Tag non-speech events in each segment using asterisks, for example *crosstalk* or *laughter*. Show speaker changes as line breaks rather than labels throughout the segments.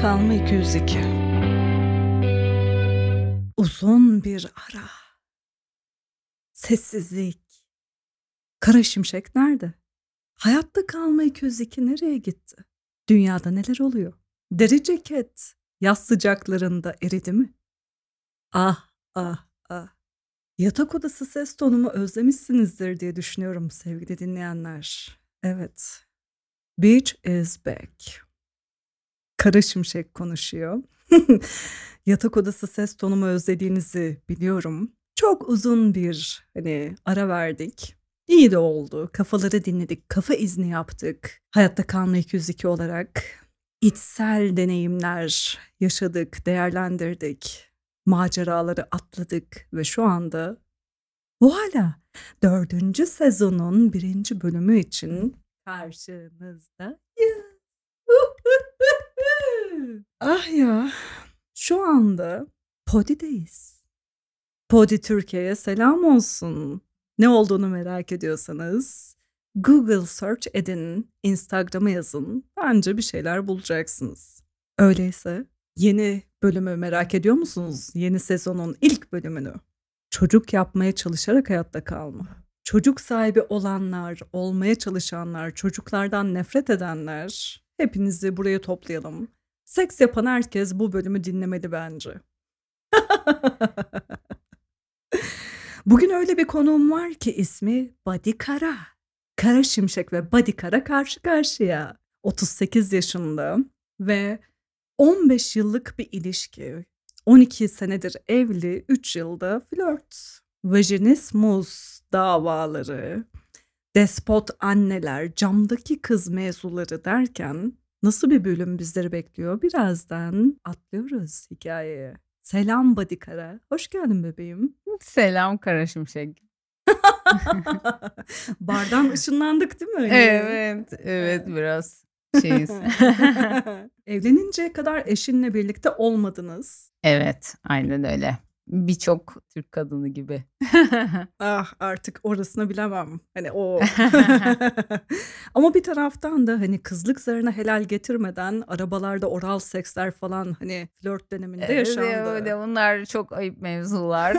Kalma 202 Uzun bir ara. Sessizlik. Kara Şimşek nerede? Hayatta Kalma 202 nereye gitti? Dünyada neler oluyor? Deri ceket yaz sıcaklarında eridi mi? Ah ah ah. Yatak odası ses tonumu özlemişsinizdir diye düşünüyorum sevgili dinleyenler. Evet. Beach is back. Kara Şimşek konuşuyor. *laughs* Yatak odası ses tonumu özlediğinizi biliyorum. Çok uzun bir hani ara verdik. İyi de oldu. Kafaları dinledik. Kafa izni yaptık. Hayatta kalma 202 olarak içsel deneyimler yaşadık, değerlendirdik. Maceraları atladık ve şu anda Voila! Dördüncü sezonun birinci bölümü için karşınızdayız. *laughs* ah ya, şu anda Podi'deyiz. Podi Türkiye'ye selam olsun. Ne olduğunu merak ediyorsanız Google search edin, Instagram'a yazın. Bence bir şeyler bulacaksınız. Öyleyse yeni bölümü merak ediyor musunuz? Yeni sezonun ilk bölümünü. Çocuk yapmaya çalışarak hayatta kalma. Çocuk sahibi olanlar, olmaya çalışanlar, çocuklardan nefret edenler hepinizi buraya toplayalım. Seks yapan herkes bu bölümü dinlemeli bence. *laughs* Bugün öyle bir konuğum var ki ismi Badi Kara. Kara Şimşek ve Badi Kara karşı karşıya. 38 yaşında ve 15 yıllık bir ilişki. 12 senedir evli, 3 yılda flört. Vajinismus davaları, despot anneler, camdaki kız mevzuları derken nasıl bir bölüm bizleri bekliyor? Birazdan atlıyoruz hikayeye. Selam Badikara. Hoş geldin bebeğim.
Selam Kara Şimşek. *laughs*
Bardan ışınlandık değil mi?
Evet, evet biraz şeyiz. *laughs*
Evleninceye kadar eşinle birlikte olmadınız.
evet, aynen öyle. Birçok Türk kadını gibi. *laughs*
Ah artık orasını bilemem. Hani o. *laughs* *laughs* Ama bir taraftan da hani kızlık zarına helal getirmeden arabalarda oral seksler falan hani flört döneminde
Evet,
yaşandı.
öyle, bunlar çok ayıp mevzular.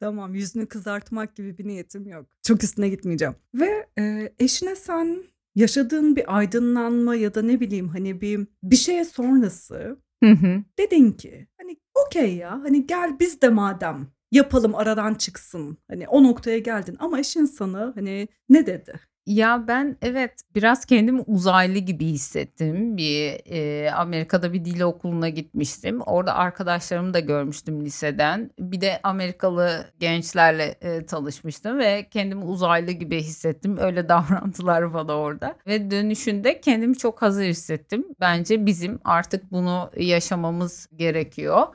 tamam yüzünü kızartmak gibi bir niyetim yok. Çok üstüne gitmeyeceğim. Ve e, eşine sen yaşadığın bir aydınlanma ya da ne bileyim hani bir bir şeye sonrası
Hı hı.
dedin ki hani okey ya hani gel biz de madem yapalım aradan çıksın. Hani o noktaya geldin ama eşin sana hani ne dedi?
Ya ben evet biraz kendimi uzaylı gibi hissettim. Bir e, Amerika'da bir dil okuluna gitmiştim. Orada arkadaşlarımı da görmüştüm liseden. Bir de Amerikalı gençlerle e, tanışmıştım ve kendimi uzaylı gibi hissettim. Öyle *laughs* davrandılar bana orada. Ve dönüşünde kendimi çok hazır hissettim. Bence bizim artık bunu yaşamamız gerekiyor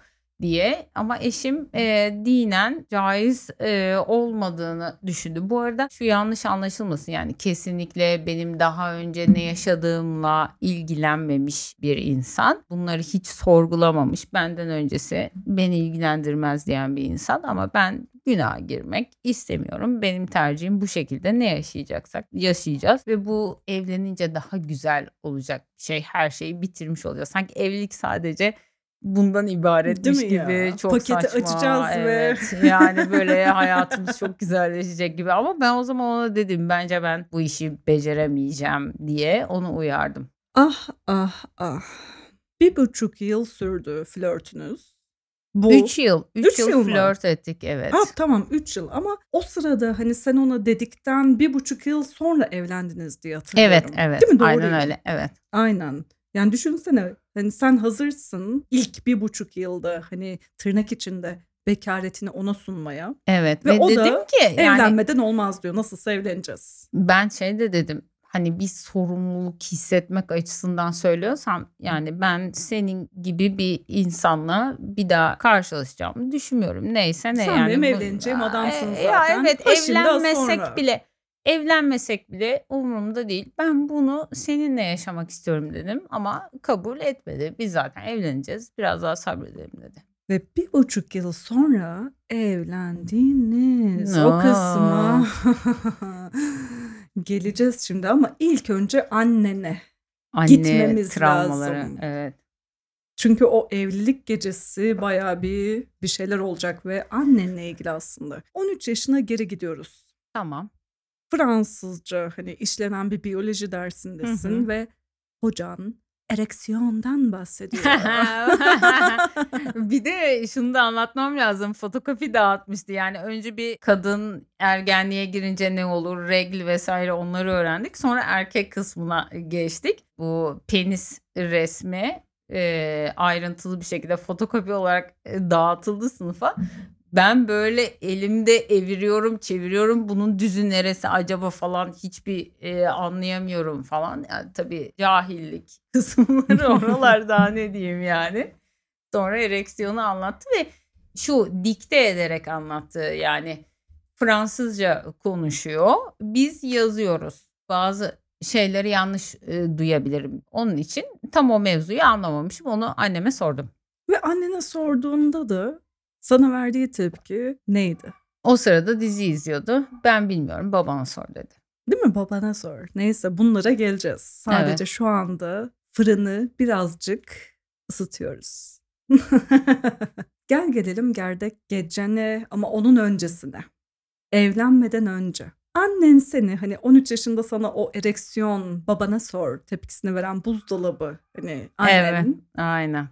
diye ama eşim e, dinen caiz e, olmadığını düşündü. Bu arada şu yanlış anlaşılmasın yani kesinlikle benim daha önce ne yaşadığımla ilgilenmemiş bir insan. Bunları hiç sorgulamamış. Benden öncesi beni ilgilendirmez diyen bir insan ama ben günah girmek istemiyorum. Benim tercihim bu şekilde ne yaşayacaksak yaşayacağız ve bu evlenince daha güzel olacak şey her şeyi bitirmiş olacağız. Sanki evlilik sadece bundan ibaretmiş
Değil mi ya?
gibi çok
Paketi
saçma.
açacağız ve-
evet. *laughs* yani böyle hayatımız çok güzelleşecek gibi ama ben o zaman ona dedim bence ben bu işi beceremeyeceğim diye onu uyardım.
Ah ah ah. Bir buçuk yıl sürdü flörtünüz. Bu
3 yıl 3
Üç
yıl,
yıl mı?
flört ettik evet.
Ah tamam 3 yıl ama o sırada hani sen ona dedikten bir buçuk yıl sonra evlendiniz diye hatırlıyorum.
Evet evet
Değil mi? Doğru
aynen öyle evet.
Aynen. Yani düşünsene hani sen hazırsın ilk bir buçuk yılda hani tırnak içinde bekaretini ona sunmaya.
Evet
Ve
ve,
o da
dedim ki yani
Evlenmeden olmaz diyor. Nasılsa evleneceğiz.
ben şey de dedim hani bir sorumluluk hissetmek açısından söylüyorsam yani ben senin gibi bir insanla bir daha karşılaşacağımı düşünmüyorum. Neyse ne
Sen
yani.
benim
bu-
evleneceğim adamsın
e, Ya
zaten.
evet
Ha şimdi, ha
evlenmesek
sonra.
bile evlenmesek bile umurumda değil. Ben bunu seninle yaşamak istiyorum dedim ama kabul etmedi. Biz zaten evleneceğiz. Biraz daha sabredelim dedi.
Ve bir buçuk yıl sonra evlendiniz. O
Aa.
kısma *laughs* geleceğiz şimdi ama ilk önce annene.
Anne
Gitmemiz
travmaları.
lazım.
Evet.
Çünkü o evlilik gecesi bayağı bir bir şeyler olacak ve annenle ilgili aslında. 13 yaşına geri gidiyoruz.
Tamam.
Fransızca hani işlenen bir biyoloji
Hı hı.
dersindesin ve hocan ereksiyondan bahsediyor. *laughs*
Bir de şunu da anlatmam lazım. Fotokopi dağıtmıştı. Yani önce bir kadın ergenliğe girince ne olur, regl vesaire onları öğrendik. Sonra erkek kısmına geçtik. Bu penis resmi e, ayrıntılı bir şekilde fotokopi olarak dağıtıldı sınıfa. Ben böyle elimde eviriyorum, çeviriyorum. Bunun düzü neresi acaba falan hiçbir e, anlayamıyorum falan. Yani tabii cahillik *laughs* kısımları oralarda *laughs* ne diyeyim yani. Sonra ereksiyonu anlattı ve şu dikte ederek anlattı. Yani Fransızca konuşuyor. Biz yazıyoruz. Bazı şeyleri yanlış e, duyabilirim. Onun için tam o mevzuyu anlamamışım. Onu anneme sordum.
ve annene sorduğunda da sana verdiği tepki neydi?
O sırada dizi izliyordu. Ben bilmiyorum babana sor dedi.
Değil mi? Babana sor. Neyse bunlara geleceğiz. Sadece
Evet.
şu anda fırını birazcık ısıtıyoruz. *laughs* Gel gelelim gerdek gecene ama onun öncesine. Evlenmeden önce. Annen seni hani 13 yaşında sana o ereksiyon babana sor tepkisini veren buzdolabı hani annen
Evet. Aynen.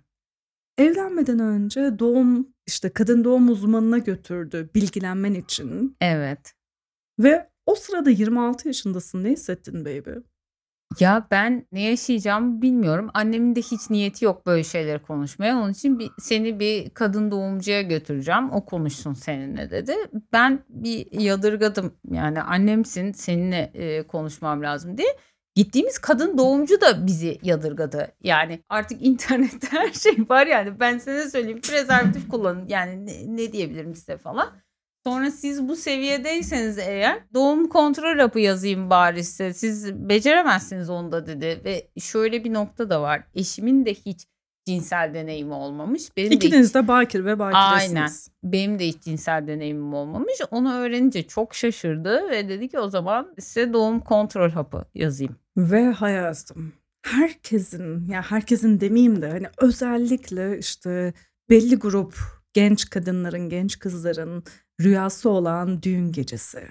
evlenmeden önce doğum işte kadın doğum uzmanına götürdü bilgilenmen için
Evet.
ve o sırada 26 yaşındasın ne hissettin baby?
Ya ben ne yaşayacağımı bilmiyorum. Annemin de hiç niyeti yok böyle şeyleri konuşmaya. Onun için bir, seni bir kadın doğumcuya götüreceğim. O konuşsun seninle dedi. Ben bir yadırgadım. Yani annemsin seninle e, konuşmam lazım diye. Gittiğimiz kadın doğumcu da bizi yadırgadı. Yani artık *laughs* internette her şey var yani. Ben size söyleyeyim prezervatif kullanın. Yani ne, ne diyebilirim size falan. Sonra siz bu seviyedeyseniz eğer doğum kontrol hapı yazayım bari size. Siz beceremezsiniz onu da dedi. Ve şöyle bir nokta da var. Eşimin de hiç cinsel deneyimi olmamış. Benim de hiç,
İkiniz de bakir ve bakiresiniz.
Aynen. benim de hiç cinsel deneyimim olmamış. Onu öğrenince çok şaşırdı ve dedi ki o zaman size doğum kontrol hapı yazayım.
Ve hayatım herkesin ya herkesin demeyeyim de hani özellikle işte belli grup genç kadınların, genç kızların rüyası olan düğün gecesi,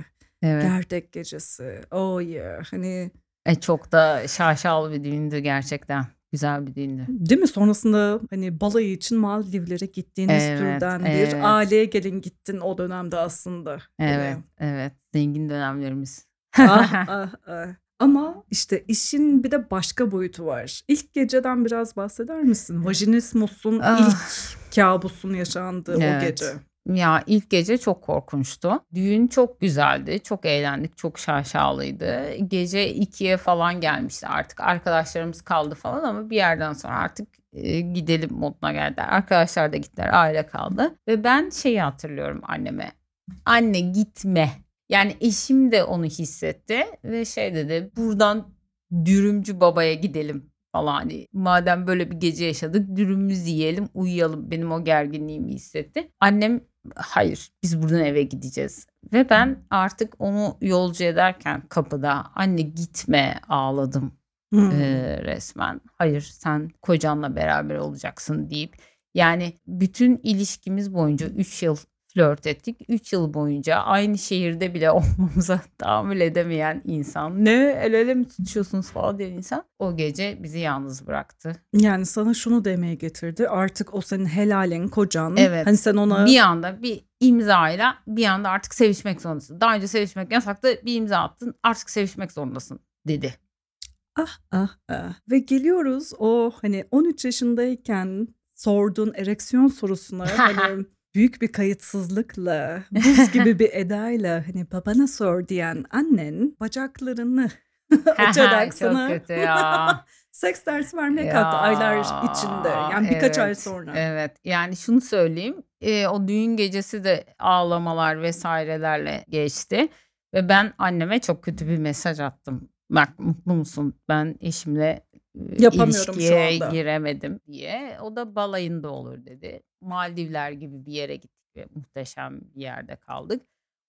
Evet.
gerdek gecesi. Oh yeah. Hani
E, çok da şaşalı bir düğündü gerçekten. Güzel bir düğündü.
değil mi? Sonrasında hani balayı için Maldivlere gittiğiniz
Evet,
türden
evet.
bir aileye gelin gittin o dönemde aslında.
Evet, evet. Zengin dönemlerimiz.
ah, *laughs* ah, ah. Ama işte işin bir de başka boyutu var. İlk geceden biraz bahseder misin? Vajinismus'un
Ah.
ilk kabusunu yaşandığı o
Evet.
gece.
Ya ilk gece çok korkunçtu. Düğün çok güzeldi. Çok eğlendik. Çok şaşalıydı. Gece 2'ye falan gelmişti artık. Arkadaşlarımız kaldı falan ama bir yerden sonra artık e, gidelim moduna geldi. Arkadaşlar da gittiler. Aile kaldı. Ve ben şeyi hatırlıyorum anneme. Anne gitme. Yani eşim de onu hissetti ve şey dedi buradan dürümcü babaya gidelim falan hani madem böyle bir gece yaşadık dürümümüzü yiyelim uyuyalım benim o gerginliğimi hissetti. Annem hayır biz buradan eve gideceğiz ve ben artık onu yolcu ederken kapıda anne gitme ağladım
Hmm.
e, resmen. Hayır sen kocanla beraber olacaksın deyip yani bütün ilişkimiz boyunca 3 yıl flört ettik. 3 yıl boyunca aynı şehirde bile *laughs* olmamıza tahammül edemeyen insan. Ne el ele mi tutuşuyorsunuz falan diyen insan. O gece bizi yalnız bıraktı.
Yani sana şunu demeye getirdi. Artık o senin helalin, kocan.
Evet.
Hani sen ona
Bir anda bir imzayla bir anda artık sevişmek zorundasın. Daha önce sevişmek yasaktı bir imza attın artık sevişmek zorundasın dedi.
ah ah ah. Ve geliyoruz o hani 13 yaşındayken sorduğun ereksiyon sorusuna *laughs* hani büyük bir kayıtsızlıkla, buz *laughs* gibi bir edayla hani babana sor diyen annen bacaklarını *laughs* açarak sana
kötü ya. *laughs*
seks dersi vermeye
Ya,
kalktı aylar içinde. Yani birkaç ay
evet,
sonra.
Evet yani şunu söyleyeyim e, o düğün gecesi de ağlamalar vesairelerle geçti ve ben anneme çok kötü bir mesaj attım. Bak mutlu musun ben eşimle
Yapamıyorum şu
ilişkiye
anda."
giremedim diye. O da balayında olur dedi. Maldivler gibi bir yere gittik ve muhteşem bir yerde kaldık.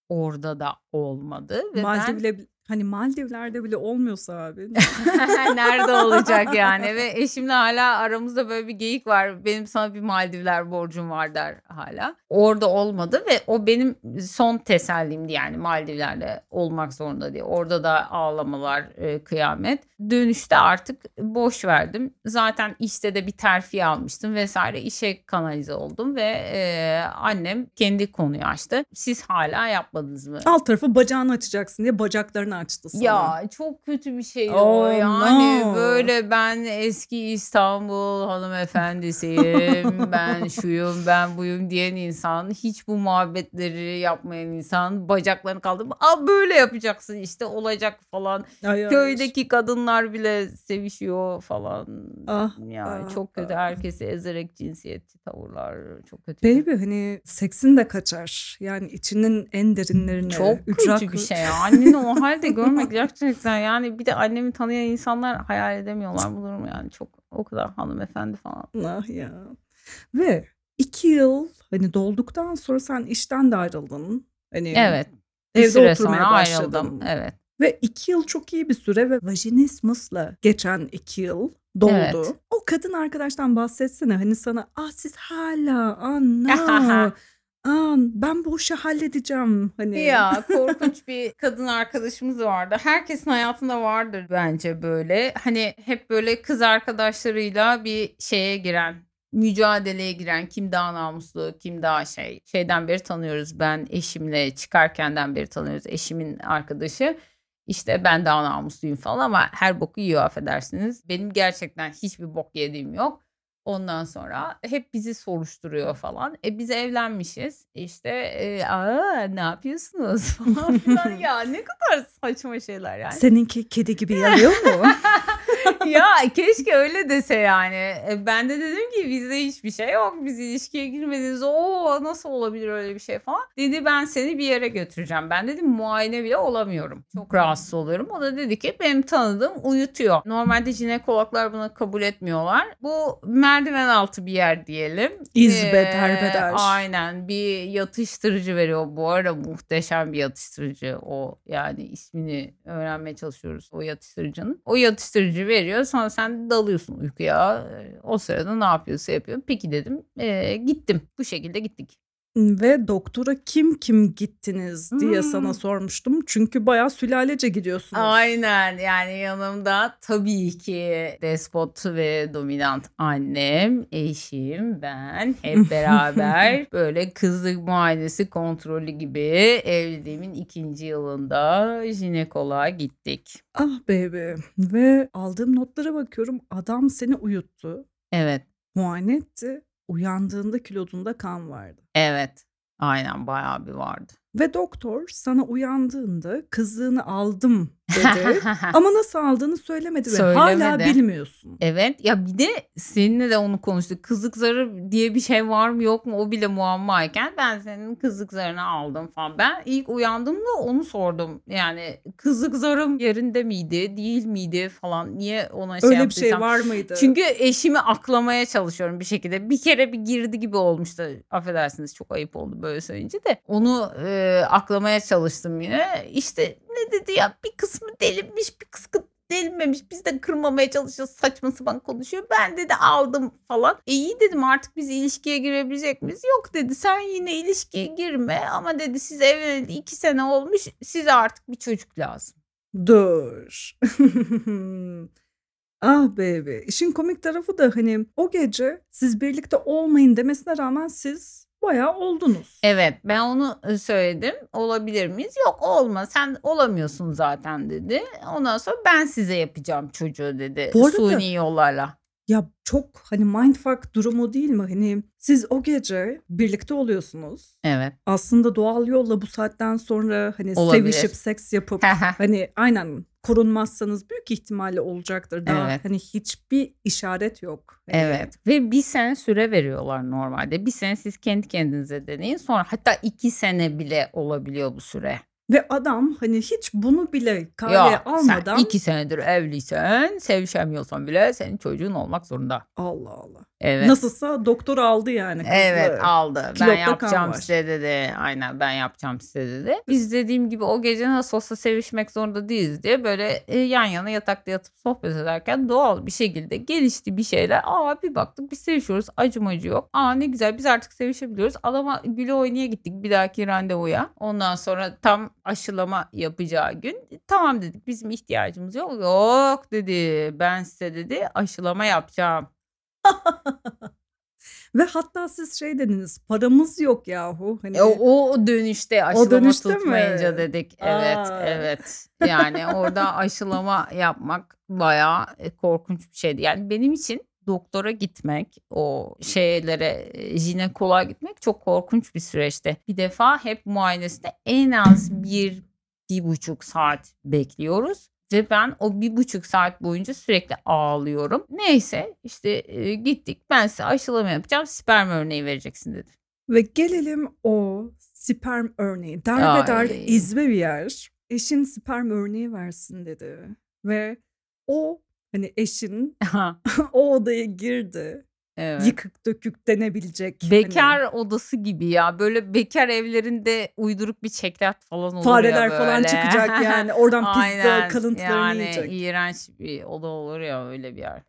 Orada da olmadı ve ben
Maldivle Hani Maldivler'de bile olmuyorsa abi. *laughs*
Nerede olacak yani ve eşimle hala aramızda böyle bir geyik var. Benim sana bir Maldivler borcum var der hala. Orada olmadı ve o benim son tesellimdi yani Maldivler'de olmak zorunda diye. Orada da ağlamalar, e, kıyamet. Dönüşte artık boş verdim. Zaten işte de bir terfi almıştım vesaire. işe kanalize oldum ve e, annem kendi konuyu açtı. Siz hala yapmadınız mı?
Alt tarafı bacağını açacaksın diye bacaklarını açtı sana.
Ya çok kötü bir şey o
Oh,
yani
no.
böyle ben eski İstanbul hanımefendisiyim *laughs* ben şuyum ben buyum diyen insan hiç bu muhabbetleri yapmayan insan bacaklarını kaldırıp Aa, böyle yapacaksın işte olacak falan
Ay,
köydeki kadınlar bile sevişiyor falan
Ah,
yani
ah,
çok kötü
ah.
herkesi ezerek cinsiyetçi tavırlar çok kötü
Baby hani seksin de kaçar. Yani içinin en derinlerine.
Çok
ücra
kötü bir şey ya. O halde görmek gerçekten yani bir de annemi tanıyan insanlar hayal edemiyorlar bu durumu yani. Çok o kadar hanımefendi falan.
Ah ya. Ve iki yıl hani dolduktan sonra sen işten de ayrıldın. Hani
Evet.
Evde
süre
oturmaya başladın.
ayrıldım. Evet.
Ve iki yıl çok iyi bir süre ve vajinismusla geçen iki yıl doldu.
Evet.
O kadın arkadaştan bahsetsene hani sana ah siz hala *laughs* ana an ben bu işi halledeceğim hani.
Ya *laughs* korkunç bir kadın arkadaşımız vardı. Herkesin hayatında vardır bence böyle. Hani hep böyle kız arkadaşlarıyla bir şeye giren mücadeleye giren kim daha namuslu kim daha şey şeyden beri tanıyoruz ben eşimle çıkarkenden beri tanıyoruz eşimin arkadaşı işte ben daha namusluyum falan ama her boku yiyor affedersiniz benim gerçekten hiçbir bok yediğim yok ondan sonra hep bizi soruşturuyor falan. E biz evlenmişiz. İşte e, aa ne yapıyorsunuz? *laughs* falan filan. Ya ne kadar saçma şeyler yani.
Seninki kedi gibi yalıyor mu? *laughs* *laughs*
ya keşke öyle dese yani. E, Ben de dedim ki bizde hiçbir şey yok. Biz ilişkiye girmediniz. Oo nasıl olabilir öyle bir şey falan. Dedi ben seni bir yere götüreceğim. Ben dedim muayene bile olamıyorum. Çok rahatsız oluyorum. O da dedi ki benim tanıdığım uyutuyor. Normalde jinekologlar bunu kabul etmiyorlar. Bu merdiven altı bir yer diyelim.
İzbet,
Ee,
herbeder.
Aynen bir yatıştırıcı veriyor. Bu arada muhteşem bir yatıştırıcı o. Yani ismini öğrenmeye çalışıyoruz o yatıştırıcının. O yatıştırıcı veriyor sonra sen dalıyorsun uykuya. Ee, O sırada ne yapıyorsa yapıyor. Peki dedim Ee, gittim. Bu şekilde gittik.
Ve doktora kim kim gittiniz diye
Hmm.
sana sormuştum. Çünkü bayağı sülalece gidiyorsunuz.
Aynen yani yanımda tabii ki despot ve dominant annem, eşim, ben hep *laughs* beraber böyle kızlık muayenesi kontrolü gibi evliliğimin ikinci yılında jinekoloğa gittik.
Ah baby. Ve aldığım notlara bakıyorum. Adam seni uyuttu.
Evet,
Muayene etti. Uyandığında kilodunda kan vardı.
evet. Aynen bayağı bir vardı.
Ve doktor sana uyandığında kızlığını aldım dedi. *laughs* Ama nasıl aldığını söylemedi ve hala
Söylemedi.
bilmiyorsun.
Evet ya bir de seninle de onu konuştuk. Kızlık zarı diye bir şey var mı yok mu o bile muammayken ben senin kızlık zarını aldım falan. Ben ilk uyandığımda onu sordum. Yani kızlık zarım yerinde miydi değil miydi falan niye ona şey
Öyle bir şey var mıydı?
Çünkü eşimi aklamaya çalışıyorum bir şekilde. Bir kere bir girdi gibi olmuştu. Affedersiniz çok ayıp oldu böyle söyleyince de. Onu e, aklamaya çalıştım yine. İşte ne dedi ya bir kısmı delinmiş bir kısmı delinmemiş. Biz de kırmamaya çalışıyoruz. Saçma sapan konuşuyor. Ben dedi aldım falan. E iyi dedim artık biz ilişkiye girebilecek miyiz? Yok dedi sen yine ilişkiye girme. Ama dedi siz evleneli iki sene olmuş. Size artık bir çocuk lazım.
Dur. *laughs* ah baby. İşin komik tarafı da hani o gece siz birlikte olmayın demesine rağmen siz bayağı oldunuz.
Evet ben onu e, söyledim. Olabilir miyiz? Yok olma sen olamıyorsun zaten dedi. Ondan sonra ben size yapacağım çocuğu dedi.
Bu arada-
Suni yollarla.
Ya çok hani mindfuck durumu değil mi? Hani siz o gece birlikte oluyorsunuz.
Evet.
Aslında doğal yolla bu saatten sonra hani
Olabilir.
sevişip seks yapıp hani aynen korunmazsanız büyük ihtimalle olacaktır. Daha
Evet.
hani hiçbir işaret yok. Hani
evet. Ve bir sene süre veriyorlar normalde. Bir sene siz kendi kendinize deneyin. Sonra hatta iki sene bile olabiliyor bu süre.
Ve adam hani hiç bunu bile kaleye
Ya
almadan
sen iki senedir evliysen sevişemiyorsan bile senin çocuğun olmak zorunda.
Allah Allah.
Evet.
Nasılsa doktor aldı yani kızı.
Evet aldı. Ben
Kilotla kan
yapacağım size dedi. Aynen ben yapacağım size dedi. Biz dediğim gibi o gece nasıl olsa sevişmek zorunda değiliz diye böyle e, yan yana yatakta yatıp sohbet ederken doğal bir şekilde gelişti bir şeyler. Aa bir baktık biz sevişiyoruz. Acımacı yok. Aa ne güzel biz artık sevişebiliyoruz. Adama güle oynaya gittik bir dahaki randevuya. Ondan sonra tam aşılama yapacağı gün tamam dedik bizim ihtiyacımız yok. Yok dedi ben size dedi aşılama yapacağım. *laughs*
Ve hatta siz şey dediniz paramız yok yahu. Hani
E, O, o dönüşte aşılama
dönüşte mi?
tutmayınca dedik. Evet,
Aa.
evet. Yani orada aşılama yapmak bayağı e, korkunç bir şeydi. Yani benim için doktora gitmek, o şeylere, e, jinekoloğa gitmek çok korkunç bir süreçti. Bir defa hep muayenesinde en az bir, bir buçuk saat bekliyoruz. Ve ben o bir buçuk saat boyunca sürekli ağlıyorum. Neyse işte e, gittik. Ben size aşılama yapacağım. Sperm örneği vereceksin dedi.
Ve gelelim o sperm örneği. Derbeder
Ay.
izbe bir yer. Eşin sperm örneği versin dedi. Ve o hani eşin *laughs* *laughs* o odaya girdi.
Evet.
Yıkık dökük denebilecek. hani
Bekar odası gibi ya. Böyle bekar evlerinde uyduruk bir çekyat falan olur
fareler
ya
falan çıkacak *laughs* yani. Oradan pizza kalıntılarını
yani
yiyecek.
iğrenç bir oda olur ya öyle bir yer.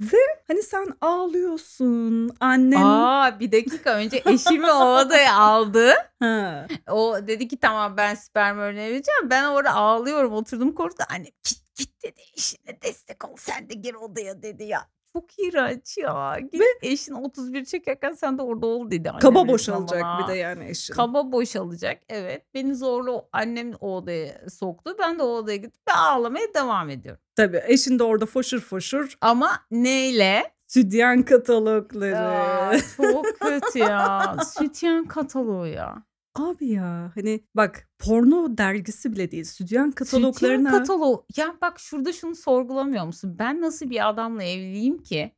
Hani sen ağlıyorsun. Annen
Aa bir dakika önce eşimi o odaya aldı.
ha.
O dedi ki tamam ben sperm örneği vereceğim. Ben orada ağlıyorum oturdum korktu. Annem git git dedi eşine destek ol sen de gir odaya dedi ya. Çok iğrenç ya. Git eşin 31 çekerken sen de orada ol dedi.
kaba
annem
boşalacak
bana.
bir de yani eşin.
Kaba boşalacak evet. Beni zorla annem o odaya soktu. Ben de o odaya gittim ve ağlamaya devam ediyorum.
Tabii eşin de orada foşur foşur
Ama neyle?
sütyen katalogları.
Aa, çok *laughs* kötü ya. Sütyen kataloğu ya.
Abi ya hani bak porno dergisi bile değil. Sütyen kataloglarına.
Sütyen kataloğu. Ya bak şurada şunu sorgulamıyor musun? Ben nasıl bir adamla evliyim ki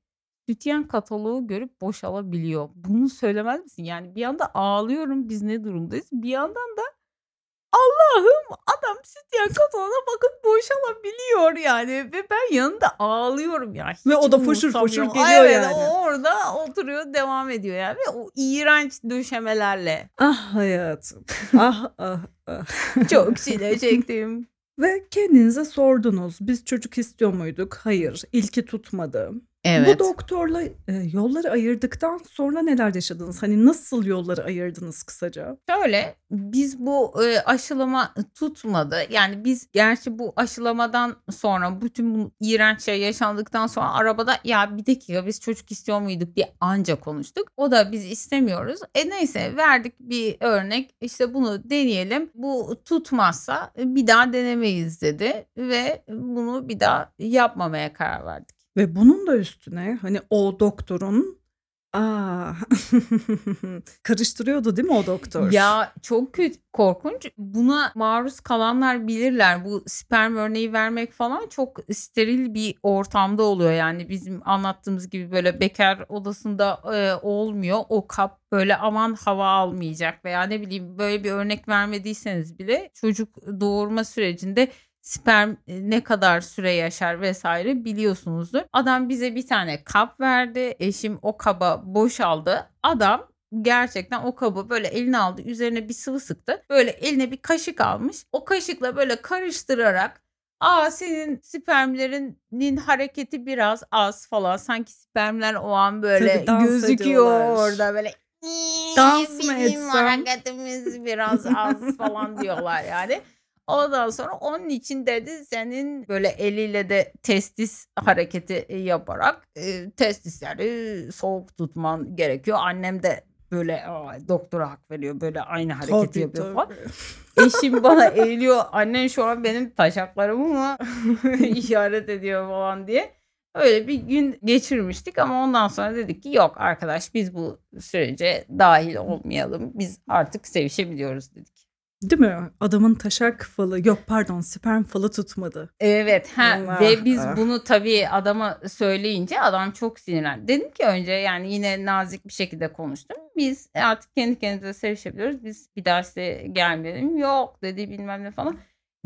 sütyen kataloğu görüp boşalabiliyor? Bunu söylemez misin? Yani bir yanda ağlıyorum biz ne durumdayız? Bir yandan da Allah'ım adam sütyen kataloğuna bakıp boşalabiliyor yani ve ben yanında ağlıyorum ya.
Ve o
Hiç
da foşur foşur geliyor
evet,
yani.
o orada oturuyor devam ediyor yani ve o iğrenç döşemelerle
Ah hayatım. *laughs* ah ah ah.
çok *laughs* çile çektim.
Ve kendinize sordunuz. Biz çocuk istiyor muyduk? Hayır. İlki tutmadı.
Evet.
Bu doktorla e, yolları ayırdıktan sonra neler yaşadınız? Hani nasıl yolları ayırdınız kısaca?
Şöyle biz bu e, aşılama tutmadı. Yani biz gerçi bu aşılamadan sonra bütün bu iğrenç şey yaşandıktan sonra arabada ya bir dakika biz çocuk istiyor muyduk diye anca konuştuk. O da biz istemiyoruz. E neyse verdik bir örnek işte bunu deneyelim. Bu tutmazsa bir daha denemeyiz dedi ve bunu bir daha yapmamaya karar verdik.
Ve bunun da üstüne hani o doktorun aa *laughs* karıştırıyordu değil mi o doktor?
Ya çok kötü, korkunç. Buna maruz kalanlar bilirler. Bu sperm örneği vermek falan çok steril bir ortamda oluyor. Yani bizim anlattığımız gibi böyle bekar odasında e, olmuyor. O kap böyle aman hava almayacak veya ne bileyim böyle bir örnek vermediyseniz bile çocuk doğurma sürecinde sperm e, ne kadar süre yaşar vesaire biliyorsunuzdur. Adam bize bir tane kap verdi. Eşim o kaba boşaldı. Adam gerçekten o kabı böyle eline aldı üzerine bir sıvı sıktı. Böyle eline bir kaşık almış. O kaşıkla böyle karıştırarak Aa senin spermlerinin hareketi biraz az falan. Sanki spermler o an böyle gözüküyor
ediyorlar.
orada böyle.
Dans mı etsem?
hareketimiz biraz az falan diyorlar yani. Ondan sonra onun için dedi senin böyle eliyle de testis hareketi yaparak e, testisleri soğuk tutman gerekiyor. Annem de böyle aa, doktora hak veriyor böyle aynı hareketi
Tabii,
yapıyor falan.
tabii.
Eşim bana eğiliyor. Annen şu an benim taşaklarımı mı *laughs* işaret ediyor falan diye. Öyle bir gün geçirmiştik ama ondan sonra dedik ki yok arkadaş biz bu sürece dahil olmayalım. Biz artık sevişebiliyoruz dedik.
Değil mi? Adamın taşak falı yok pardon sperm falı tutmadı.
Evet ha,
Allah.
ve biz
Ah.
bunu tabii adama söyleyince adam çok sinirlendi. Dedim ki önce yani yine nazik bir şekilde konuştum. Biz artık kendi kendimize sevişebiliyoruz. Biz bir daha size gelmeyelim. Yok dedi bilmem ne falan.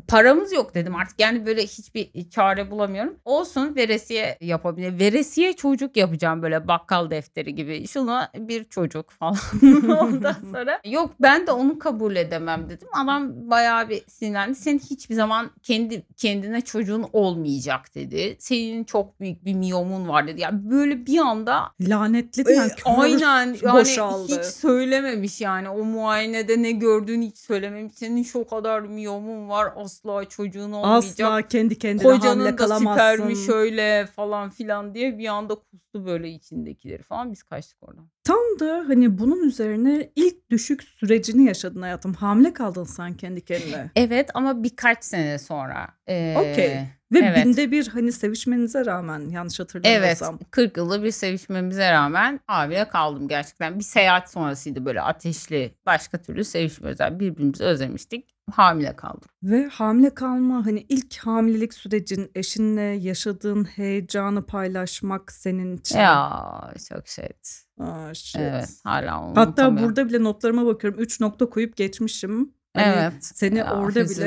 Paramız yok dedim artık yani böyle hiçbir çare bulamıyorum. Olsun veresiye yapabilir. Veresiye çocuk yapacağım böyle bakkal defteri gibi. Şuna bir çocuk falan. *laughs* Ondan sonra yok ben de onu kabul edemem dedim. Adam bayağı bir sinirlendi. Senin hiçbir zaman kendi kendine çocuğun olmayacak dedi. Senin çok büyük bir miyomun var dedi. Yani böyle bir anda
Lanetli yani
e, aynen yani
boşaldı.
hiç söylememiş yani o muayenede ne gördüğünü hiç söylememiş. Senin şu kadar miyomun var asla çocuğun olmayacak.
Asla kendi kendine
Kocanın da
kalamazsın.
spermi şöyle falan filan diye bir anda kustu böyle içindekileri falan biz kaçtık oradan.
Tam da hani bunun üzerine ilk düşük sürecini yaşadın hayatım. Hamile kaldın sen kendi kendine.
Evet ama birkaç sene sonra. Ee,
Okey. Ve
evet.
binde bir hani sevişmenize rağmen yanlış
Evet
hatırlamıyorsam.
40 yılda bir sevişmemize rağmen hamile kaldım gerçekten. Bir seyahat sonrasıydı böyle ateşli başka türlü sevişmiyoruz. Yani birbirimizi özlemiştik hamile kaldım.
Ve hamile kalma hani ilk hamilelik sürecin eşinle yaşadığın heyecanı paylaşmak senin için.
Ya çok şeydi.
Aa, shit.
Evet hala onu
Hatta burada bile notlarıma bakıyorum. 3 nokta koyup geçmişim. Hani
Evet.
Seni orada bile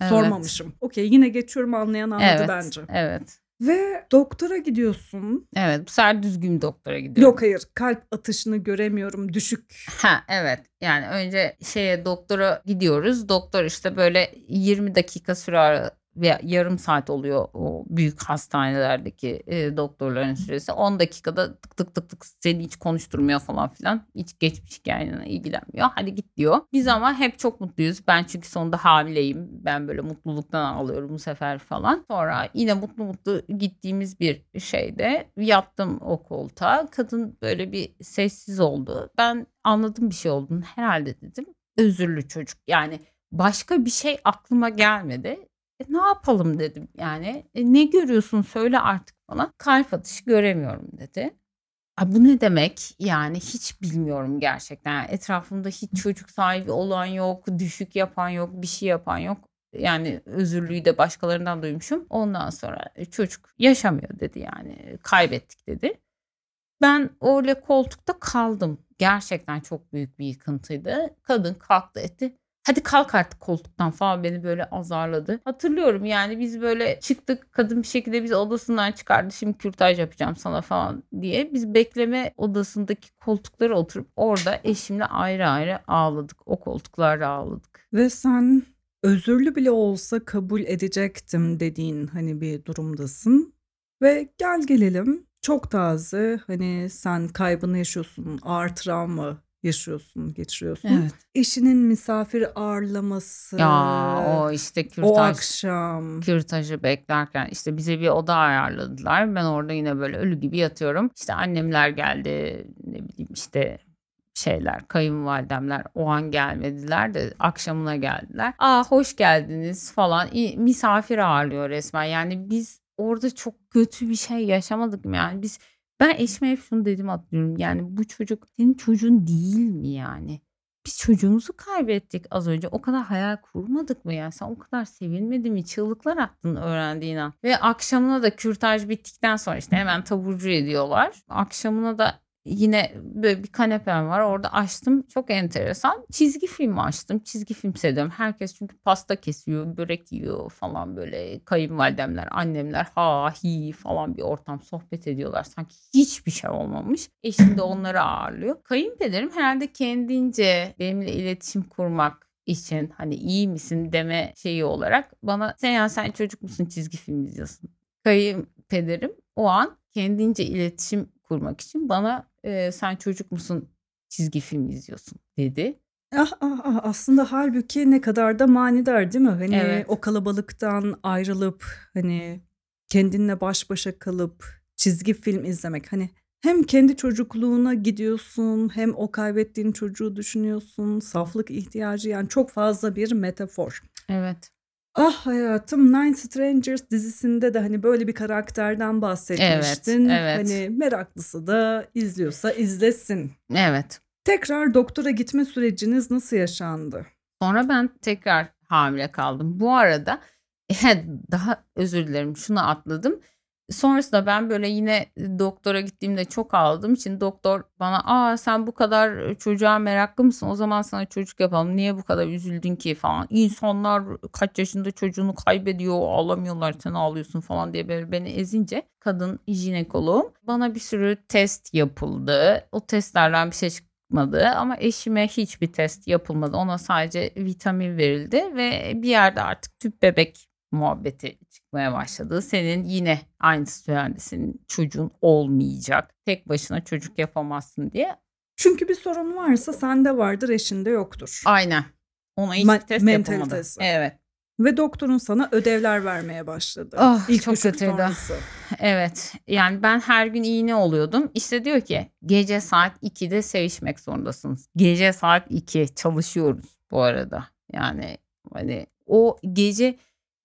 Evet.
sormamışım. Okey yine geçiyorum anlayan anladı
Evet.
bence.
Evet.
Ve doktora gidiyorsun.
Evet. Bu sefer düzgün bir doktora gidiyorum.
Yok hayır kalp atışını göremiyorum düşük.
Ha evet. Yani önce şeye doktora gidiyoruz. Doktor işte böyle 20 dakika sürer veya yarım saat oluyor o büyük hastanelerdeki e, doktorların süresi. 10 dakikada tık tık tık tık seni hiç konuşturmuyor falan filan. Hiç geçmiş hikayenle ilgilenmiyor. Hadi git diyor. Biz ama hep çok mutluyuz. Ben çünkü sonunda hamileyim. Ben böyle mutluluktan ağlıyorum bu sefer falan. Sonra yine mutlu mutlu gittiğimiz bir şeyde yattım o koltuğa. Kadın böyle bir sessiz oldu. Ben anladım bir şey olduğunu herhalde dedim. Özürlü çocuk yani başka bir şey aklıma gelmedi. E, ne yapalım dedim yani. E, ne görüyorsun söyle artık bana. Kalp atışı göremiyorum dedi. Ay bu ne demek? Yani hiç bilmiyorum gerçekten. Yani etrafımda hiç çocuk sahibi olan yok, düşük yapan yok, bir şey yapan yok. Yani özürlüyü de başkalarından duymuşum. Ondan sonra e, çocuk yaşamıyor dedi yani. Kaybettik dedi. Ben öyle koltukta kaldım. Gerçekten çok büyük bir yıkıntıydı. Kadın kalktı etti. Hadi kalk artık koltuktan falan beni böyle azarladı. Hatırlıyorum yani biz böyle çıktık kadın bir şekilde bizi odasından çıkardı. Şimdi kürtaj yapacağım sana falan diye. Biz bekleme odasındaki koltuklara oturup orada eşimle ayrı ayrı ağladık. O koltuklarda ağladık.
Ve sen özürlü bile olsa kabul edecektim dediğin hani bir durumdasın. Ve gel gelelim çok taze hani sen kaybını yaşıyorsun, ağır travma yaşıyorsun, geçiriyorsun. Eşinin misafir ağırlaması.
Ya o işte
o
kürtaj
akşam.
kürtajı beklerken işte bize bir oda ayarladılar. Ben orada yine böyle ölü gibi yatıyorum. İşte annemler geldi ne bileyim işte şeyler kayınvalidemler o an gelmediler de akşamına geldiler. Aa hoş geldiniz falan misafir ağırlıyor resmen. Yani biz orada çok kötü bir şey yaşamadık mı yani biz ben eşime hep şunu dedim hatırlıyorum yani bu çocuk senin çocuğun değil mi yani? Biz çocuğumuzu kaybettik az önce. O kadar hayal kurmadık mı ya? Sen o kadar sevinmedin mi? Çığlıklar attın öğrendiğin an. Ve akşamına da kürtaj bittikten sonra işte hemen taburcu ediyorlar. Akşamına da yine böyle bir kanepem var. Orada açtım. Çok enteresan. Çizgi film açtım. Çizgi film seviyorum. Herkes çünkü pasta kesiyor, börek yiyor falan böyle. Kayınvalidemler, annemler ha hi falan bir ortam sohbet ediyorlar. Sanki hiçbir şey olmamış. Eşim de onları ağırlıyor. Kayınpederim herhalde kendince benimle iletişim kurmak için hani iyi misin deme şeyi olarak bana sen ya sen çocuk musun çizgi film izliyorsun. Kayınpederim o an kendince iletişim kurmak için bana e, sen çocuk musun çizgi film izliyorsun dedi.
Ah, ah, ah, aslında halbuki ne kadar da manidar değil mi? Hani
Evet.
o kalabalıktan ayrılıp hani kendinle baş başa kalıp çizgi film izlemek. Hani hem kendi çocukluğuna gidiyorsun hem o kaybettiğin çocuğu düşünüyorsun. Saflık ihtiyacı yani çok fazla bir metafor.
Evet.
Ah hayatım Nine Strangers dizisinde de hani böyle bir karakterden bahsetmiştin.
evet.
Hani meraklısı da izliyorsa izlesin.
Evet.
Tekrar doktora gitme süreciniz nasıl yaşandı?
Sonra ben tekrar hamile kaldım. Bu arada *laughs* daha özür dilerim şunu atladım. Sonrasında ben böyle yine doktora gittiğimde çok ağladığım için doktor bana aa sen bu kadar çocuğa meraklı mısın o zaman sana çocuk yapalım niye bu kadar üzüldün ki falan. İnsanlar kaç yaşında çocuğunu kaybediyor ağlamıyorlar sen ağlıyorsun falan diye böyle beni ezince kadın jinekoloğum bana bir sürü test yapıldı. O testlerden bir şey çıkmadı ama eşime hiçbir test yapılmadı. Ona sadece vitamin verildi ve bir yerde artık tüp bebek muhabbeti çıkmaya başladı. Senin yine aynı söyledi senin çocuğun olmayacak. Tek başına çocuk yapamazsın diye.
Çünkü bir sorun varsa sende vardır eşinde yoktur.
Aynen. Ona hiç
Ma-
test
mentalitesi.
Evet.
Ve doktorun sana ödevler vermeye başladı.
Ah,
İlk
çok kötüydü.
sonrası.
Evet. Yani ben her gün iğne oluyordum. İşte diyor ki gece saat 2'de sevişmek zorundasınız. Gece saat 2 çalışıyoruz bu arada. Yani hani o gece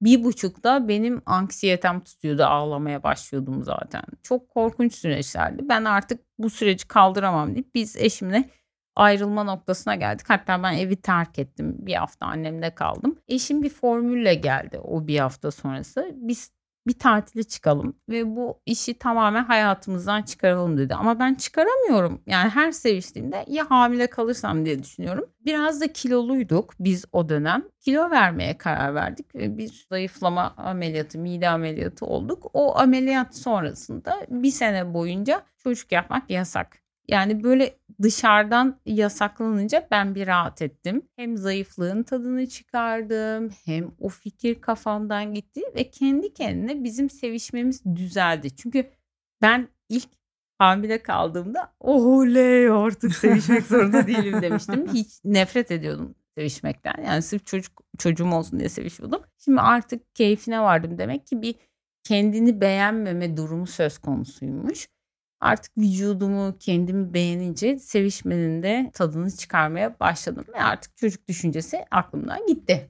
bir buçukta benim anksiyetem tutuyordu ağlamaya başlıyordum zaten. Çok korkunç süreçlerdi. Ben artık bu süreci kaldıramam deyip biz eşimle ayrılma noktasına geldik. Hatta ben evi terk ettim. Bir hafta annemle kaldım. Eşim bir formülle geldi o bir hafta sonrası. Biz bir tatile çıkalım ve bu işi tamamen hayatımızdan çıkaralım dedi. Ama ben çıkaramıyorum. Yani her seviştiğimde ya hamile kalırsam diye düşünüyorum. Biraz da kiloluyduk biz o dönem. Kilo vermeye karar verdik ve bir zayıflama ameliyatı, mide ameliyatı olduk. O ameliyat sonrasında bir sene boyunca çocuk yapmak yasak. Yani böyle dışarıdan yasaklanınca ben bir rahat ettim. Hem zayıflığın tadını çıkardım hem o fikir kafamdan gitti ve kendi kendine bizim sevişmemiz düzeldi. Çünkü ben ilk hamile kaldığımda oley artık sevişmek zorunda değilim demiştim. *laughs* Hiç nefret ediyordum sevişmekten. Yani sırf çocuk çocuğum olsun diye sevişiyordum. Şimdi artık keyfine vardım. Demek ki bir kendini beğenmeme durumu söz konusuymuş artık vücudumu kendimi beğenince sevişmenin de tadını çıkarmaya başladım ve artık çocuk düşüncesi aklımdan gitti.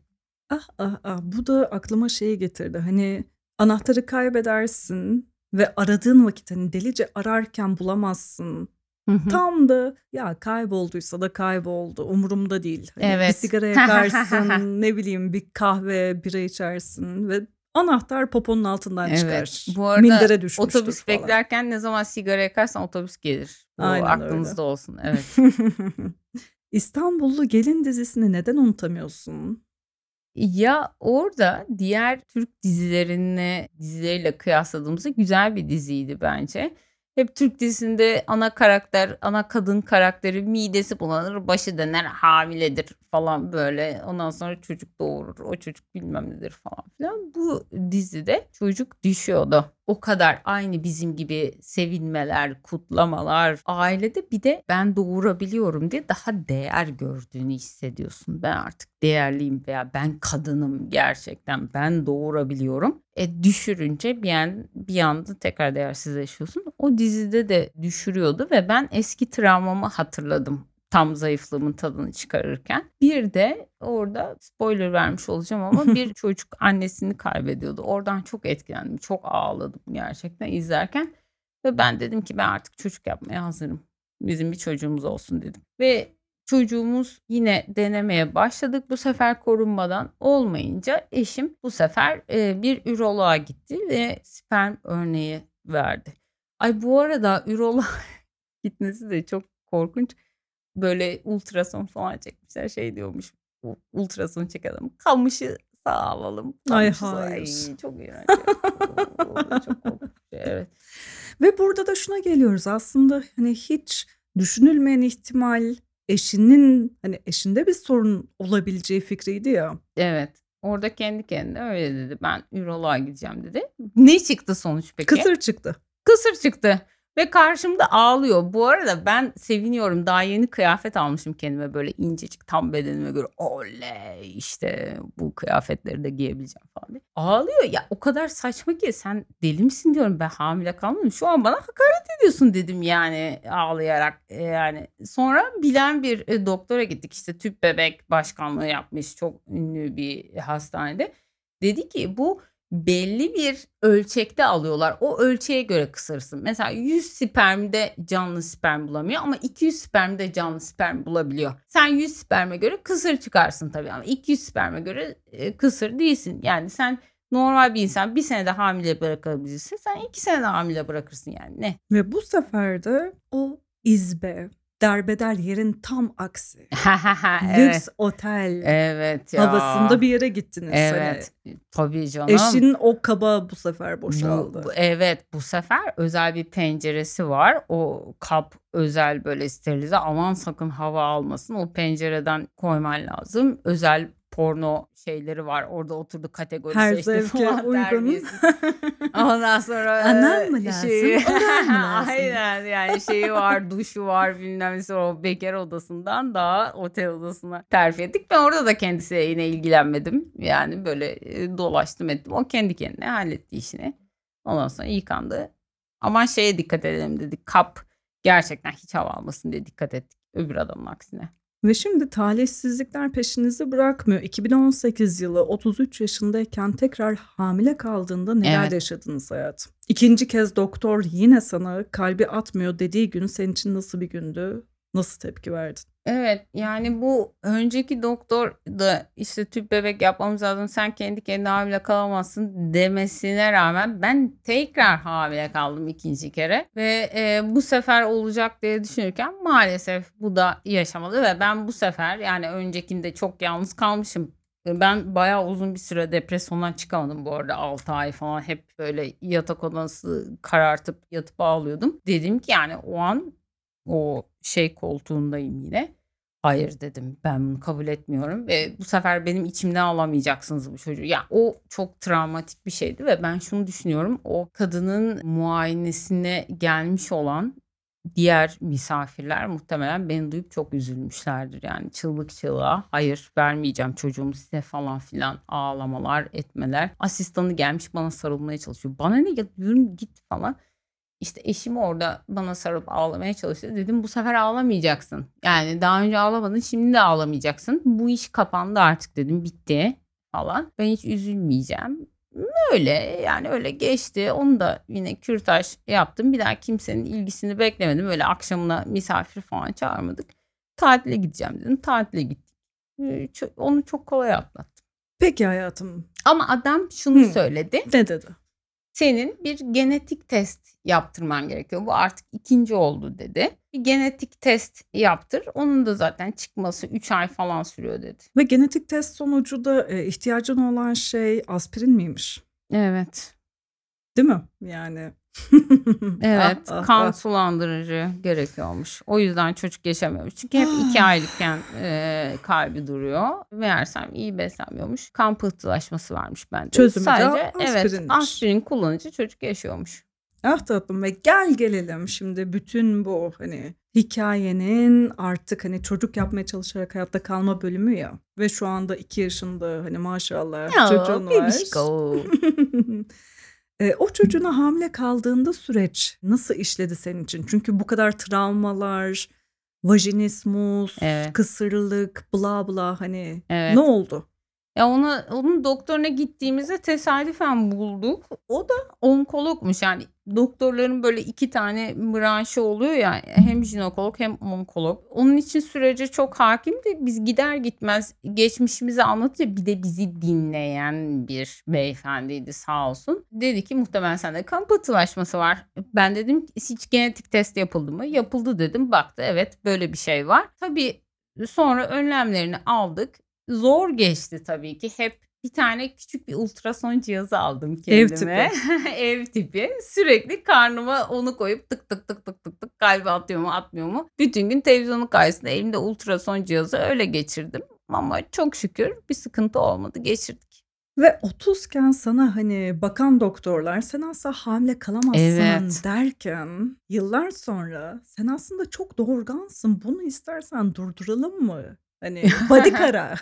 Ah ah ah bu da aklıma şeyi getirdi. Hani anahtarı kaybedersin ve aradığın vakit hani delice ararken bulamazsın.
Hı hı.
Tam da ya kaybolduysa da kayboldu umurumda değil. Hani bir
Evet.
sigara *laughs* yakarsın ne bileyim bir kahve bira içersin ve anahtar poponun altından
Evet.
çıkar.
Bu arada
Mindere düşmüştür
Otobüs
falan.
beklerken ne zaman sigara yakarsan otobüs gelir. Bu
Aynen öyle.
aklınızda olsun. Evet. *laughs*
İstanbullu Gelin dizisini neden unutamıyorsun?
Ya orada diğer Türk dizilerine dizileriyle kıyasladığımızda güzel bir diziydi bence. Hep Türk dizisinde ana karakter, ana kadın karakteri midesi bulanır, başı döner, hamiledir falan böyle. Ondan sonra çocuk doğurur, o çocuk bilmem nedir falan filan. Bu dizide çocuk düşüyordu. O kadar aynı bizim gibi sevinmeler, kutlamalar. Ailede bir de ben doğurabiliyorum diye daha değer gördüğünü hissediyorsun. Ben artık değerliyim veya ben kadınım gerçekten ben doğurabiliyorum. E düşürünce bir an bir anda tekrar değersizleşiyorsun. O dizide de düşürüyordu ve ben eski travmamı hatırladım tam zayıflığımın tadını çıkarırken. Bir de orada spoiler vermiş olacağım ama *laughs* bir çocuk annesini kaybediyordu. Oradan çok etkilendim. Çok ağladım gerçekten izlerken. Ve ben dedim ki ben artık çocuk yapmaya hazırım. Bizim bir çocuğumuz olsun dedim. Ve çocuğumuz yine denemeye başladık. Bu sefer korunmadan olmayınca eşim bu sefer e, bir üroloğa gitti ve sperm örneği verdi. Ay bu arada üroloğa *laughs* gitmesi de çok korkunç. Böyle ultrason falan çekmişler şey diyormuş. "U- Ultrason çekelim. Kamışı sağ alalım.
Ay,
sağ-
hayır.
Ay, çok iğrenç. Çok korkunç. *laughs* Evet.
Ve burada da şuna geliyoruz aslında hani hiç düşünülmeyen ihtimal eşinin hani eşinde bir sorun olabileceği fikriydi ya.
Evet. Orada kendi kendine öyle dedi. Ben üroloğa gideceğim dedi. Ne çıktı sonuç peki?
Kısır çıktı.
Kısır çıktı. Ve karşımda ağlıyor. Bu arada ben seviniyorum. Daha yeni kıyafet almışım kendime böyle incecik tam bedenime göre. Oley işte bu kıyafetleri de giyebileceğim falan diye. Ağlıyor ya o kadar saçma ki sen deli misin diyorum ben hamile kalmadım. Şu an bana hakaret ediyorsun dedim yani ağlayarak. E, Yani sonra bilen bir e, doktora gittik işte tüp bebek başkanlığı yapmış çok ünlü bir hastanede. Dedi ki bu belli bir ölçekte alıyorlar. O ölçeğe göre kısırsın. Mesela 100 spermde canlı sperm bulamıyor ama 200 spermde canlı sperm bulabiliyor. Sen 100 sperme göre kısır çıkarsın tabii ama 200 sperme göre e, kısır değilsin. Yani sen normal bir insan bir senede hamile bırakabilirsin. Sen iki senede hamile bırakırsın yani ne?
Ve bu sefer de o izbe, derbeder yerin tam aksi. *laughs*
evet.
Lüks otel
Evet ya.
havasında bir yere gittiniz. Hani
Evet. Tabii canım.
eşin o kaba bu sefer
Bu-
boşaldı.
bu- evet bu sefer özel bir penceresi var. O kap özel böyle sterilize. Aman sakın hava almasın. O pencereden koyman lazım. Özel porno şeyleri var. Orada oturdu kategori
Her zevke
falan
uygun. *laughs*
Ondan sonra
Anan mı lazım,
şeyi- *laughs*
mı lazım?
Aynen yani şeyi var, duşu var bilmem var. O bekar odasından daha otel odasına terfi ettik. Ben orada da kendisiyle yine ilgilenmedim. Yani böyle dolaştım ettim. O kendi kendine halletti işini. Ondan sonra yıkandı. Ama şeye dikkat edelim dedik. Kap gerçekten hiç hava almasın diye dikkat ettik. Öbür adamın aksine.
Ve şimdi talihsizlikler peşinizi bırakmıyor. 2018 yılı 33 yaşındayken tekrar hamile kaldığında neler
Evet.
yaşadınız hayatım? İkinci kez doktor yine sana kalbi atmıyor dediği gün senin için nasıl bir gündü? Nasıl tepki verdin?
Evet yani bu önceki doktor da işte tüp bebek yapmamız lazım sen kendi kendine hamile kalamazsın demesine rağmen ben tekrar hamile kaldım ikinci kere ve e, bu sefer olacak diye düşünürken maalesef bu da yaşamadı ve ben bu sefer yani öncekinde çok yalnız kalmışım. Ben bayağı uzun bir süre depresyondan çıkamadım bu arada 6 ay falan hep böyle yatak odası karartıp yatıp ağlıyordum. Dedim ki yani o an o şey koltuğundayım yine. Hayır dedim ben bunu kabul etmiyorum ve bu sefer benim içimden alamayacaksınız bu çocuğu. Ya o çok travmatik bir şeydi ve ben şunu düşünüyorum o kadının muayenesine gelmiş olan diğer misafirler muhtemelen beni duyup çok üzülmüşlerdir. Yani çığlık çığlığa hayır vermeyeceğim çocuğumu size falan filan ağlamalar etmeler. Asistanı gelmiş bana sarılmaya çalışıyor. Bana ne ya yürü git falan. İşte eşim orada bana sarıp ağlamaya çalıştı. Dedim bu sefer ağlamayacaksın. Yani daha önce ağlamadın şimdi de ağlamayacaksın. Bu iş kapandı artık dedim bitti falan. Ben hiç üzülmeyeceğim. Öyle yani öyle geçti. Onu da yine kürtaj yaptım. Bir daha kimsenin ilgisini beklemedim. Öyle akşamına misafir falan çağırmadık. Tatile gideceğim dedim. Tatile gittik. Ee, Onu çok kolay atlattım.
Peki hayatım
Ama adam şunu
Hı.
söyledi
ne dedi?
Senin bir genetik test yaptırman gerekiyor. Bu artık ikinci oldu dedi. Bir genetik test yaptır. Onun da zaten çıkması 3 ay falan sürüyor dedi.
Ve genetik test sonucu da e, ihtiyacın olan şey aspirin miymiş?
Evet.
Değil mi? Yani.
Evet.
Ah, ah,
kan
ah.
sulandırıcı gerekiyormuş. O yüzden çocuk yaşamıyormuş. Çünkü hep *gasps* iki
Ah.
aylıkken e, kalbi duruyor. Meğersem iyi beslenmiyormuş. Kan pıhtılaşması varmış bende.
Çözümü de
Sadece evet aspirin kullanıcı çocuk yaşıyormuş.
Ah tatlım ve gel gelelim şimdi bütün bu hani hikayenin artık hani çocuk yapmaya çalışarak hayatta kalma bölümü ya ve şu anda iki yaşında hani maşallah çocuğun var. *laughs* E, o çocuğuna hamile kaldığında süreç nasıl işledi senin için? Çünkü bu kadar travmalar, vajinismus,
Evet.
kısırlık, bla bla hani
Evet.
ne oldu?
Ya ona onun doktoruna gittiğimizde tesadüfen bulduk. O da onkologmuş yani doktorların böyle iki tane branşı oluyor ya hem jinekolog hem onkolog. Onun için sürece çok hakimdi. Biz gider gitmez geçmişimizi anlatınca bir de bizi dinleyen bir beyefendiydi sağ olsun. Dedi ki muhtemelen sende kan pıhtılaşması var. Ben dedim hiç genetik test yapıldı mı? Yapıldı dedim. Baktı evet böyle bir şey var. Tabii sonra önlemlerini aldık zor geçti tabii ki. Hep bir tane küçük bir ultrason cihazı aldım
Ev
kendime. *laughs* Ev tipi. Sürekli karnıma onu koyup tık tık tık tık tık tık kalbi atıyor mu atmıyor mu? Bütün gün televizyonun karşısında elimde ultrason cihazı öyle geçirdim. Ama çok şükür bir sıkıntı olmadı geçirdik.
Ve 30'ken sana hani bakan doktorlar sen asla hamile kalamazsın
Evet.
derken yıllar sonra sen aslında çok doğurgansın bunu istersen durduralım mı? Hani *laughs* bodycara.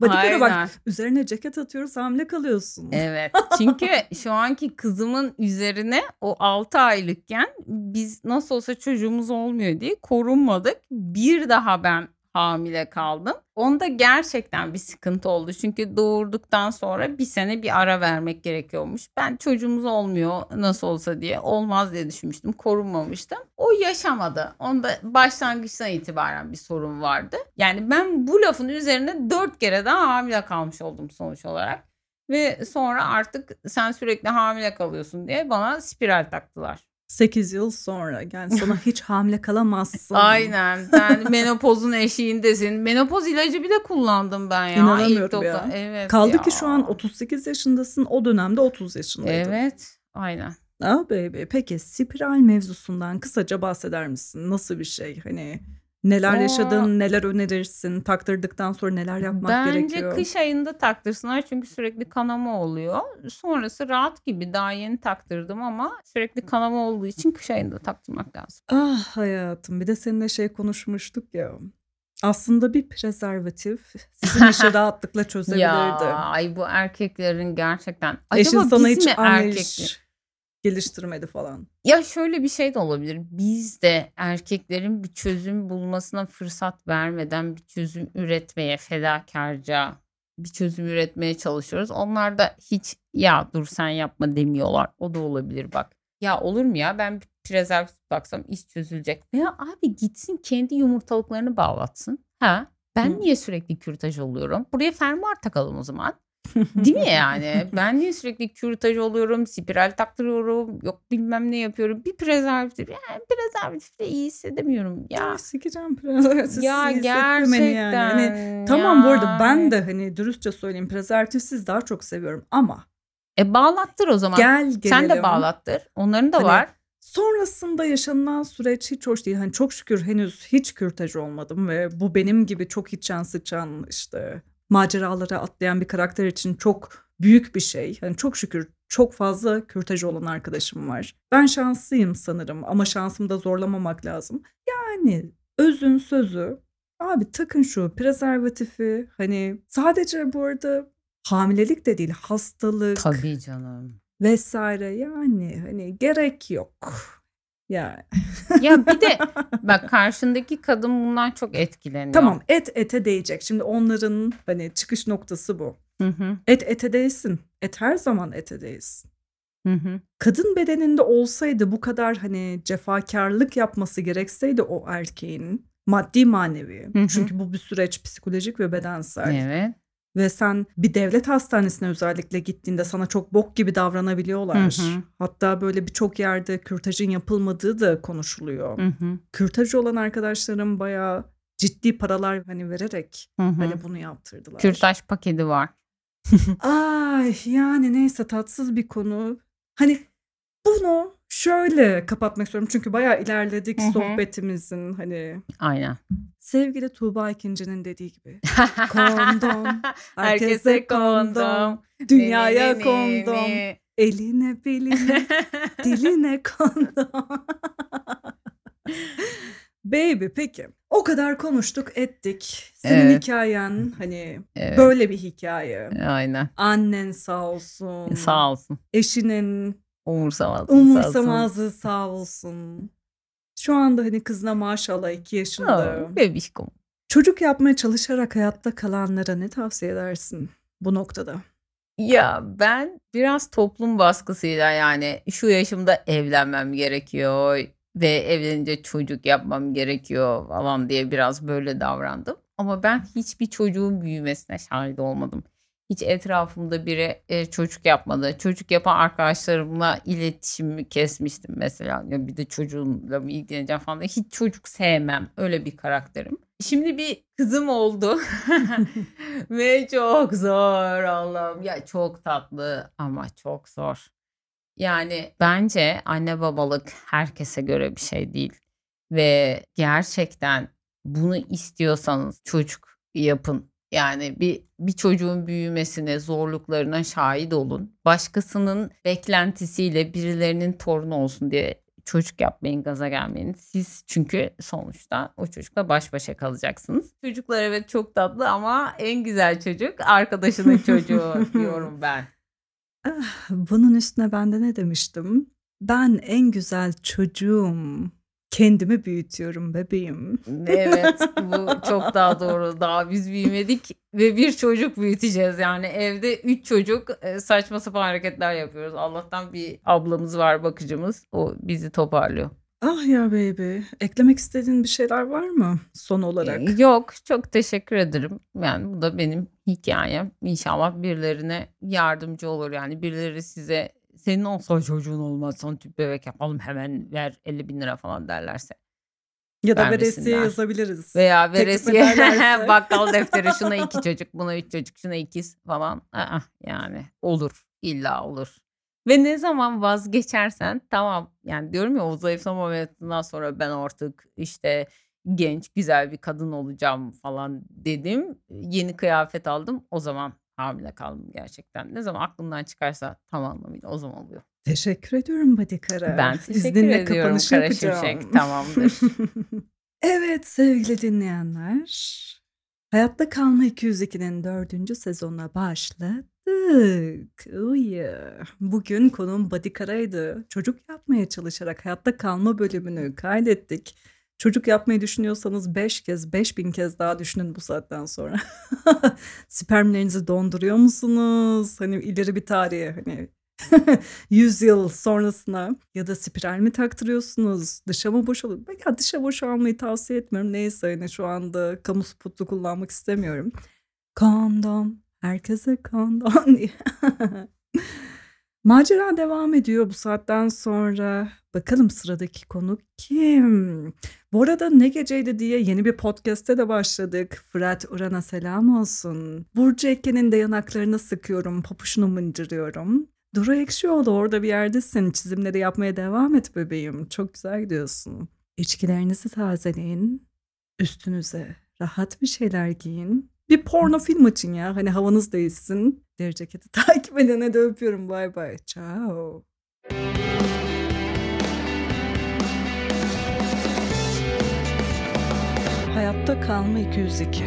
bodycara *laughs* bak üzerine ceket atıyoruz hamile kalıyorsun.
Evet. *laughs* Çünkü şu anki kızımın üzerine o 6 aylıkken biz nasıl olsa çocuğumuz olmuyor diye korunmadık. Bir daha ben hamile kaldım. Onda gerçekten bir sıkıntı oldu. Çünkü doğurduktan sonra bir sene bir ara vermek gerekiyormuş. Ben çocuğumuz olmuyor nasıl olsa diye olmaz diye düşünmüştüm. Korunmamıştım. O yaşamadı. Onda başlangıçtan itibaren bir sorun vardı. Yani ben bu lafın üzerine dört kere daha hamile kalmış oldum sonuç olarak. Ve sonra artık sen sürekli hamile kalıyorsun diye bana spiral taktılar.
8 yıl sonra yani sana hiç hamile kalamazsın.
Aynen. Sen *laughs* menopozun eşiğindesin. Menopoz ilacı bile kullandım ben ya.
İnanamıyorum
İlk
ya.
Evet
Kaldı
ya.
ki şu an 38 yaşındasın. O dönemde 30 yaşındaydın.
Evet. Aynen.
Ah baby. Peki spiral mevzusundan kısaca bahseder misin? Nasıl bir şey? Hani neler
Aa.
yaşadın, neler önerirsin, taktırdıktan sonra neler yapmak
Bence
gerekiyor?
kış ayında taktırsınlar çünkü sürekli kanama oluyor. Sonrası rahat gibi daha yeni taktırdım ama sürekli kanama olduğu için kış ayında taktırmak lazım.
Ah hayatım bir de seninle şey konuşmuştuk ya. Aslında bir prezervatif sizin işi *laughs* rahatlıkla çözebilirdi.
Ya ay bu erkeklerin gerçekten.
Eşin
Acaba
sana
biz
hiç
mi erkekler?
Geliştirmedi falan.
Ya şöyle bir şey de olabilir. Biz de erkeklerin bir çözüm bulmasına fırsat vermeden bir çözüm üretmeye fedakarca bir çözüm üretmeye çalışıyoruz. Onlar da hiç ya dur sen yapma demiyorlar. O da olabilir bak. Ya olur mu ya ben bir prezervatif baksam iş çözülecek. Ya abi gitsin kendi yumurtalıklarını bağlatsın. Ha ben
Hı.
niye sürekli kürtaj oluyorum? Buraya fermuar takalım o zaman. Değil mi yani? Ben niye sürekli kürtaj oluyorum, spiral taktırıyorum, yok bilmem ne yapıyorum. Bir prezervatif, yani prezervatifle iyi hissedemiyorum. Ya
Ya sikeceğim prezervatifsiz
ya
hissettirmeni
gerçekten.
yani. Hani, tamam bu arada ben de hani dürüstçe söyleyeyim prezervatifsiz daha çok seviyorum ama
E bağlattır o zaman.
gel gelelim.
Sen de bağlattır. Onların da
Hani
var.
Sonrasında yaşanılan süreç hiç hoş değil. Hani çok şükür henüz hiç kürtaj olmadım ve bu benim gibi çok içen sıçan işte maceralara atlayan bir karakter için çok büyük bir şey. Hani çok şükür çok fazla kürtaj olan arkadaşım var. Ben şanslıyım sanırım ama şansımı da zorlamamak lazım. Yani özün sözü abi takın şu prezervatifi hani sadece bu arada hamilelik de değil hastalık
Tabii canım.
vesaire yani hani gerek yok. Yani
Ya bir de *laughs* bak karşındaki kadın bundan çok etkileniyor.
tamam et ete değecek. Şimdi onların hani çıkış noktası bu.
Hı hı,
Et ete değsin. Et her zaman ete değsin.
hı hı.
Kadın bedeninde olsaydı bu kadar hani cefakarlık yapması gerekseydi o erkeğin maddi manevi.
Hı hı.
Çünkü bu bir süreç psikolojik ve bedensel.
Evet.
Ve sen bir devlet hastanesine özellikle gittiğinde sana çok bok gibi davranabiliyorlar.
Hı hı.
Hatta böyle birçok yerde kürtajın yapılmadığı da konuşuluyor.
Hı hı,
Kürtaj olan arkadaşlarım bayağı ciddi paralar hani vererek
hı hı.
hani bunu yaptırdılar.
Kürtaj paketi var.
Ay yani neyse tatsız bir konu. Hani bunu şöyle kapatmak istiyorum çünkü bayağı ilerledik
Hı hı.
sohbetimizin hani
Aynen.
sevgili Tuğba İkinci'nin dediği gibi *laughs* kondom herkese kondom dünyaya kondom
ne.
eline beline *laughs* diline kondom. Baby peki o kadar konuştuk ettik. Senin
Evet.
hikayen hani
Evet.
böyle bir hikaye.
Aynen.
Annen sağ olsun.
Sağ olsun.
Eşinin
Umursamaz.
umursamazlığı sağ olsun. Şu anda hani kızına maşallah iki yaşında.
Aa, Bebişkom.
Çocuk yapmaya çalışarak hayatta kalanlara ne tavsiye edersin bu noktada?
Ya ben biraz toplum baskısıyla yani şu yaşımda evlenmem gerekiyor ve evlenince çocuk yapmam gerekiyor falan diye biraz böyle davrandım. Ama ben hiçbir çocuğun büyümesine şahit olmadım. Hiç etrafımda biri e, çocuk yapmadı. Çocuk yapan arkadaşlarımla iletişimimi kesmiştim mesela. Ya bir de çocuğumla mı ilgileneceğim falan. Hiç çocuk sevmem. Öyle bir karakterim. Şimdi bir kızım oldu. *laughs* Ve çok zor Allah'ım. Ya çok tatlı ama çok zor. Yani bence anne babalık herkese göre bir şey değil. Ve gerçekten bunu istiyorsanız çocuk yapın. Yani bir bir çocuğun büyümesine, zorluklarına şahit olun. Başkasının beklentisiyle birilerinin torunu olsun diye çocuk yapmayın, gaza gelmeyin. Siz çünkü sonuçta o çocukla baş başa kalacaksınız. Çocuklar evet çok tatlı ama en güzel çocuk arkadaşının *laughs* çocuğu diyorum ben.
Ah, Bunun üstüne ben de ne demiştim? Ben en güzel çocuğum. Kendimi büyütüyorum bebeğim.
Evet *laughs* bu çok daha doğru. Daha biz büyümedik ve bir çocuk büyüteceğiz. Yani evde üç çocuk e, saçma sapan hareketler yapıyoruz. Allah'tan bir ablamız var bakıcımız. O bizi toparlıyor.
Ah ya baby. Eklemek istediğin bir şeyler var mı son olarak?
yok, çok teşekkür ederim. Yani bu da benim hikâyem. İnşallah birilerine yardımcı olur. Yani birileri size "Senin olsa çocuğun olmaz, sana tüp bebek yapalım, hemen ver ₺50.000 falan derlerse
Ya da veresiye yazabiliriz.
Veya veresiye *laughs* bakkal defteri şuna 2 çocuk, buna 3 çocuk, şuna ikiz falan. Ih, yani olur, illa olur. Ve ne zaman vazgeçersen tamam, yani diyorum ya o zayıflama ameliyatından sonra ben artık işte genç, güzel bir kadın olacağım falan dedim. Yeni kıyafet aldım. O zaman hamile kaldım gerçekten. Ne zaman aklımdan çıkarsa tam anlamıyla o zaman oluyor.
Teşekkür ediyorum Badi Kara.
Ben teşekkür
İzninle
ediyorum Kara. Şimşek. Tamamdır. *laughs*
Evet sevgili dinleyenler. Hayatta Kalma 202'nin 4. sezonuna başladık. Bugün konuğum Badi Kara'ydı. Çocuk yapmaya çalışarak hayatta kalma bölümünü kaydettik. Çocuk yapmayı düşünüyorsanız 5 kez, 5000 kez daha düşünün bu saatten sonra. *laughs* Spermlerinizi donduruyor musunuz? Hani ileri bir tarihe hani *laughs* 100 yıl sonrasına ya da spiral mi taktırıyorsunuz? Dışa mı boşalıyor? Ya dışa boşalmayı tavsiye etmiyorum. Neyse hani şu anda kamu spotu kullanmak istemiyorum. Kondom. Herkese kondom diye. *laughs* Macera devam ediyor bu saatten sonra. Bakalım sıradaki konuk kim? Bu arada ne geceydi diye yeni bir podcast'te de başladık. Fırat Uran'a selam olsun. Burcu Ekken'in de yanaklarını sıkıyorum, papuçunu mıncırıyorum. Duru Ekşioğlu orada bir yerdesin. Çizimleri yapmaya devam et bebeğim. Çok güzel gidiyorsun. İçkilerinizi tazeleyin. Üstünüze rahat bir şeyler giyin. Bir porno film açın ya. Hani havanız değişsin. Deri ceketi *laughs* takip edene de öpüyorum. Bay bay. Ciao. Hayatta kalma 202.